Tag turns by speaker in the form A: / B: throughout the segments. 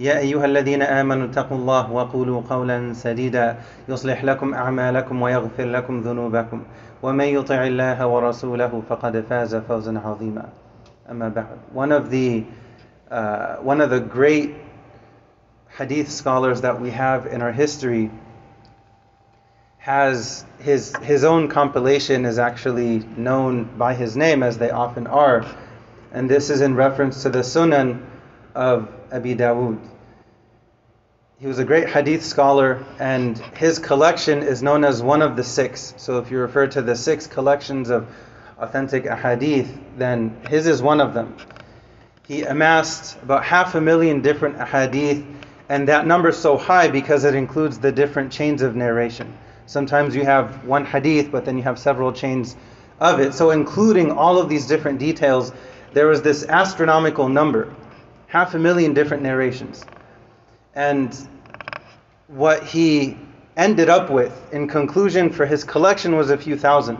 A: يا أيها الذين آمنوا اتقوا الله وقولوا قولا سديدا يصلح لكم أعمالكم ويغفر لكم ذنوبكم ومن يطع الله ورسوله فقد فاز فوزا عظيما أما بعد one of the uh, one of the great hadith scholars that we have in our history has his his own compilation is actually known by his name as they often are and this is in reference to the sunan of Abi Dawud. He was a great hadith scholar, and his collection is known as one of the six. So, if you refer to the six collections of authentic hadith, then his is one of them. He amassed about half a million different hadith, and that number is so high because it includes the different chains of narration. Sometimes you have one hadith, but then you have several chains of it. So, including all of these different details, there was this astronomical number half a million different narrations. And what he ended up with in conclusion for his collection was a few thousand.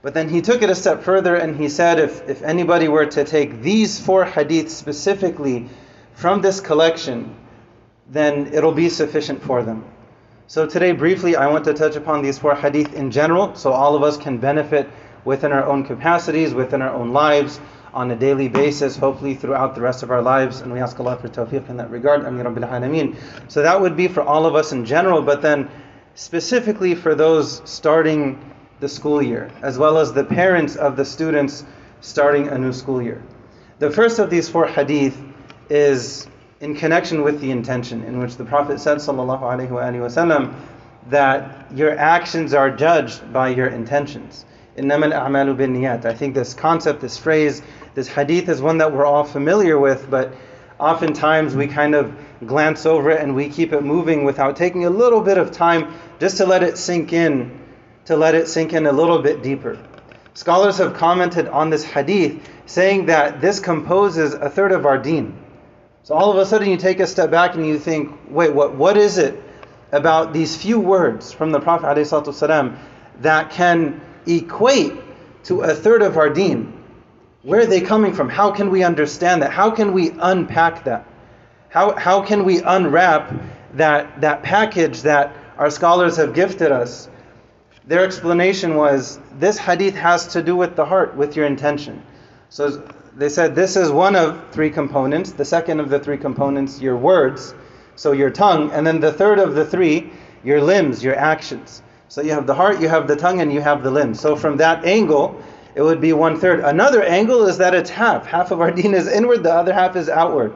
A: But then he took it a step further and he said if, if anybody were to take these four hadiths specifically from this collection, then it'll be sufficient for them. So today, briefly, I want to touch upon these four hadith in general so all of us can benefit within our own capacities, within our own lives, on a daily basis, hopefully throughout the rest of our lives. And we ask Allah for tawfiq in that regard. So that would be for all of us in general, but then specifically for those starting the school year, as well as the parents of the students starting a new school year. The first of these four hadith is in connection with the intention, in which the Prophet said, sallallahu alaihi wasallam, that your actions are judged by your intentions. إنما الأعمال بالنيات. I think this concept, this phrase, this hadith is one that we're all familiar with, but oftentimes we kind of glance over it and we keep it moving without taking a little bit of time just to let it sink in, to let it sink in a little bit deeper. Scholars have commented on this hadith saying that this composes a third of our deen. So all of a sudden you take a step back and you think, wait, what, what is it about these few words from the Prophet ﷺ that can equate to a third of our deen? Where are they coming from? How can we understand that? How can we unpack that? How, how can we unwrap that, that package that our scholars have gifted us? Their explanation was this hadith has to do with the heart, with your intention. So they said this is one of three components. The second of the three components, your words, so your tongue. And then the third of the three, your limbs, your actions. So you have the heart, you have the tongue, and you have the limbs. So from that angle, it would be one third. Another angle is that it's half. Half of our deen is inward, the other half is outward.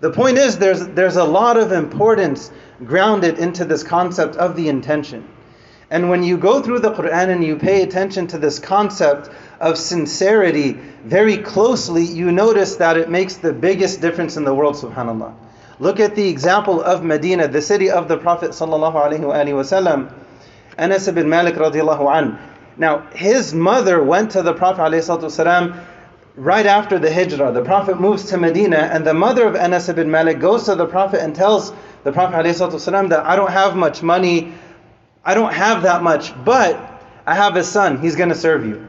A: The point is, there's, there's a lot of importance grounded into this concept of the intention. And when you go through the Quran and you pay attention to this concept of sincerity very closely, you notice that it makes the biggest difference in the world, subhanAllah. Look at the example of Medina, the city of the Prophet sallallahu alaihi wasallam. Anas ibn Malik radiallahu an. Now, his mother went to the Prophet ﷺ right after the hijrah. The Prophet moves to Medina, and the mother of Anas ibn Malik goes to the Prophet and tells the Prophet ﷺ that I don't have much money, I don't have that much, but I have a son, he's going to serve you.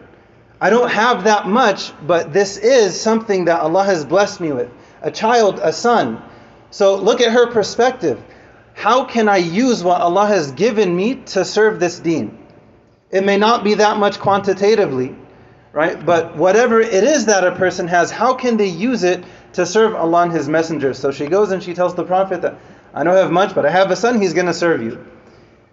A: I don't have that much, but this is something that Allah has blessed me with a child, a son. So look at her perspective. How can I use what Allah has given me to serve this deen? It may not be that much quantitatively, right? But whatever it is that a person has, how can they use it to serve Allah and His Messenger? So she goes and she tells the Prophet that I don't have much, but I have a son, he's going to serve you.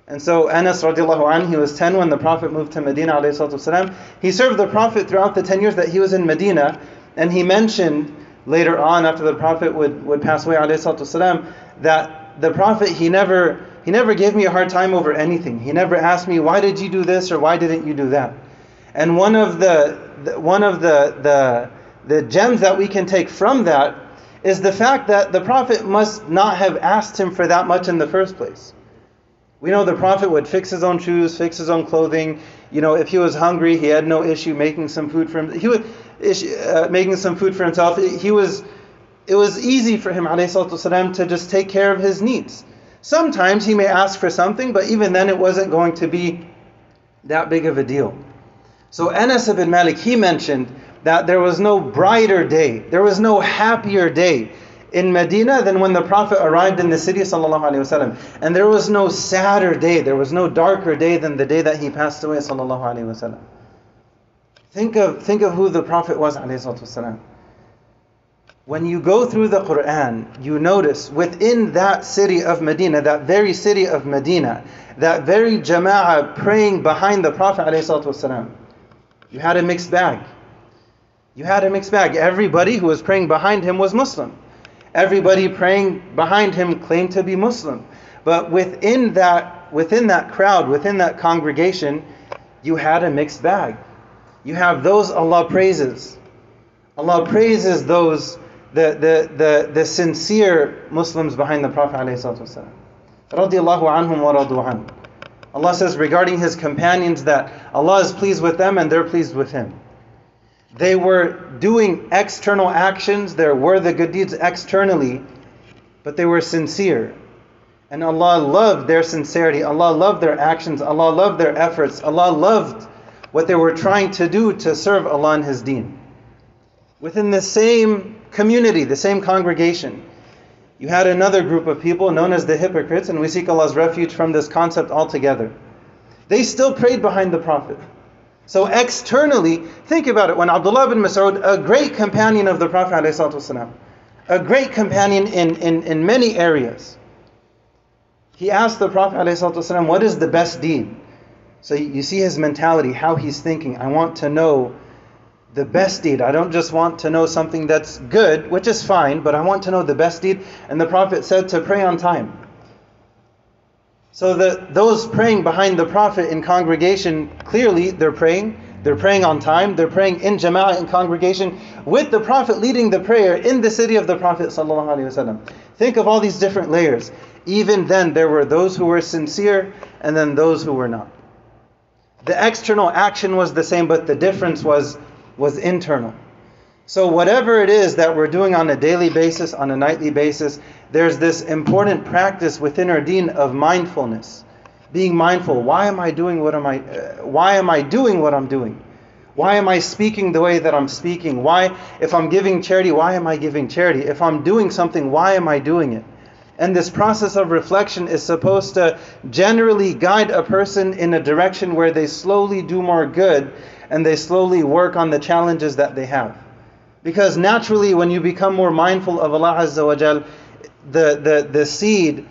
A: And so Anas radiallahu anh, he was 10 when the Prophet moved to Medina alayhi He served the Prophet throughout the 10 years that he was in Medina, and he mentioned later on after the Prophet would, would pass away alayhi that the Prophet, he never he never gave me a hard time over anything. He never asked me, why did you do this or why didn't you do that? And one of the, the one of the, the, the gems that we can take from that is the fact that the Prophet must not have asked him for that much in the first place. We know the Prophet would fix his own shoes, fix his own clothing. You know, if he was hungry, he had no issue making some food for him. He was uh, making some food for himself. He was It was easy for him, والسلام, to just take care of his needs. Sometimes he may ask for something, but even then it wasn't going to be that big of a deal. So Anas ibn Malik, he mentioned that there was no brighter day, there was no happier day in Medina than when the Prophet arrived in the city, sallallahu alaihi wasallam. And there was no sadder day, there was no darker day than the day that he passed away, sallallahu alaihi wasallam. Think of think of who the Prophet was, alayhi wasallam. When you go through the Quran, you notice within that city of Medina, that very city of Medina, that very jama'ah praying behind the Prophet ﷺ, you had a mixed bag. You had a mixed bag. Everybody who was praying behind him was Muslim. Everybody praying behind him claimed to be Muslim. But within that, within that crowd, within that congregation, you had a mixed bag. You have those Allah praises. Allah praises those the, the, the, the sincere Muslims behind the Prophet ﷺ. Allah says regarding his companions that Allah is pleased with them and they're pleased with him. They were doing external actions, there were the good deeds externally, but they were sincere. And Allah loved their sincerity, Allah loved their actions, Allah loved their efforts, Allah loved what they were trying to do to serve Allah and His deen. Within the same community, the same congregation. You had another group of people known as the hypocrites, and we seek Allah's refuge from this concept altogether. They still prayed behind the Prophet. So externally, think about it. When Abdullah bin Mas'ud, a great companion of the Prophet ﷺ, a great companion in, in, in many areas, he asked the Prophet ﷺ, what is the best deed? So you see his mentality, how he's thinking. I want to know the best deed. I don't just want to know something that's good, which is fine, but I want to know the best deed. And the Prophet said to pray on time. So that those praying behind the Prophet in congregation, clearly they're praying. They're praying on time. They're praying in jama'ah in congregation with the Prophet leading the prayer in the city of the Prophet. Think of all these different layers. Even then, there were those who were sincere and then those who were not. The external action was the same, but the difference was was internal. So, whatever it is that we're doing on a daily basis, on a nightly basis, there's this important practice within our deen of mindfulness. Being mindful. Why am I doing what am I uh, why am I doing what I'm doing? Why am I speaking the way that I'm speaking? Why if I'm giving charity, why am I giving charity? If I'm doing something, why am I doing it? And this process of reflection is supposed to generally guide a person in a direction where they slowly do more good and they slowly work on the challenges that they have. Because naturally, when you become more mindful of Allah Azza wa Jal, the, the, the seed,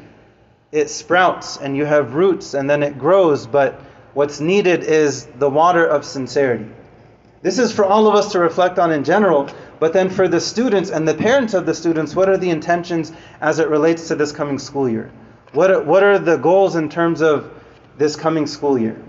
A: it sprouts and you have roots and then it grows, but what's needed is the water of sincerity. This is for all of us to reflect on in general, but then for the students and the parents of the students, what are the intentions as it relates to this coming school year? What are, what are the goals in terms of this coming school year?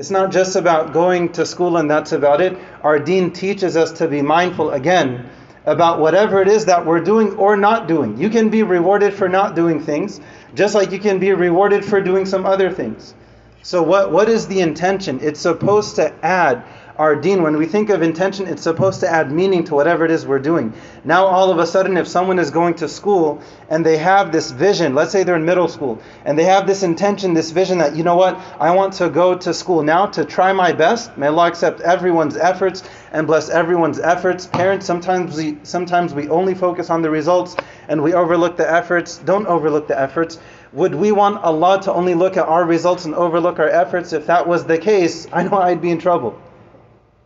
A: It's not just about going to school and that's about it. Our deen teaches us to be mindful again about whatever it is that we're doing or not doing. You can be rewarded for not doing things, just like you can be rewarded for doing some other things. So, what, what is the intention? It's supposed to add our deen, when we think of intention, it's supposed to add meaning to whatever it is we're doing. Now, all of a sudden, if someone is going to school and they have this vision, let's say they're in middle school, and they have this intention, this vision that, you know what, I want to go to school now to try my best. May Allah accept everyone's efforts and bless everyone's efforts. Parents, sometimes we, sometimes we only focus on the results and we overlook the efforts. Don't overlook the efforts. Would we want Allah to only look at our results and overlook our efforts? If that was the case, I know I'd be in trouble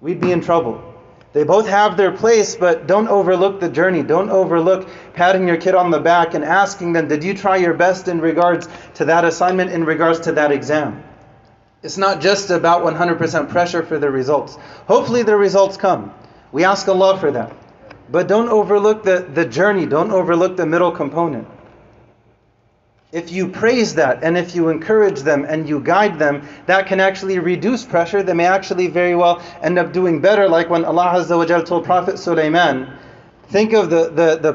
A: we'd be in trouble. They both have their place, but don't overlook the journey. Don't overlook patting your kid on the back and asking them, Did you try your best in regards to that assignment, in regards to that exam? It's not just about 100% pressure for the results. Hopefully, the results come. We ask Allah for that. But don't overlook the, the journey, don't overlook the middle component if you praise that and if you encourage them and you guide them, that can actually reduce pressure. They may actually very well end up doing better, like when Allah Azza wa told Prophet Sulaiman, think of the, the, the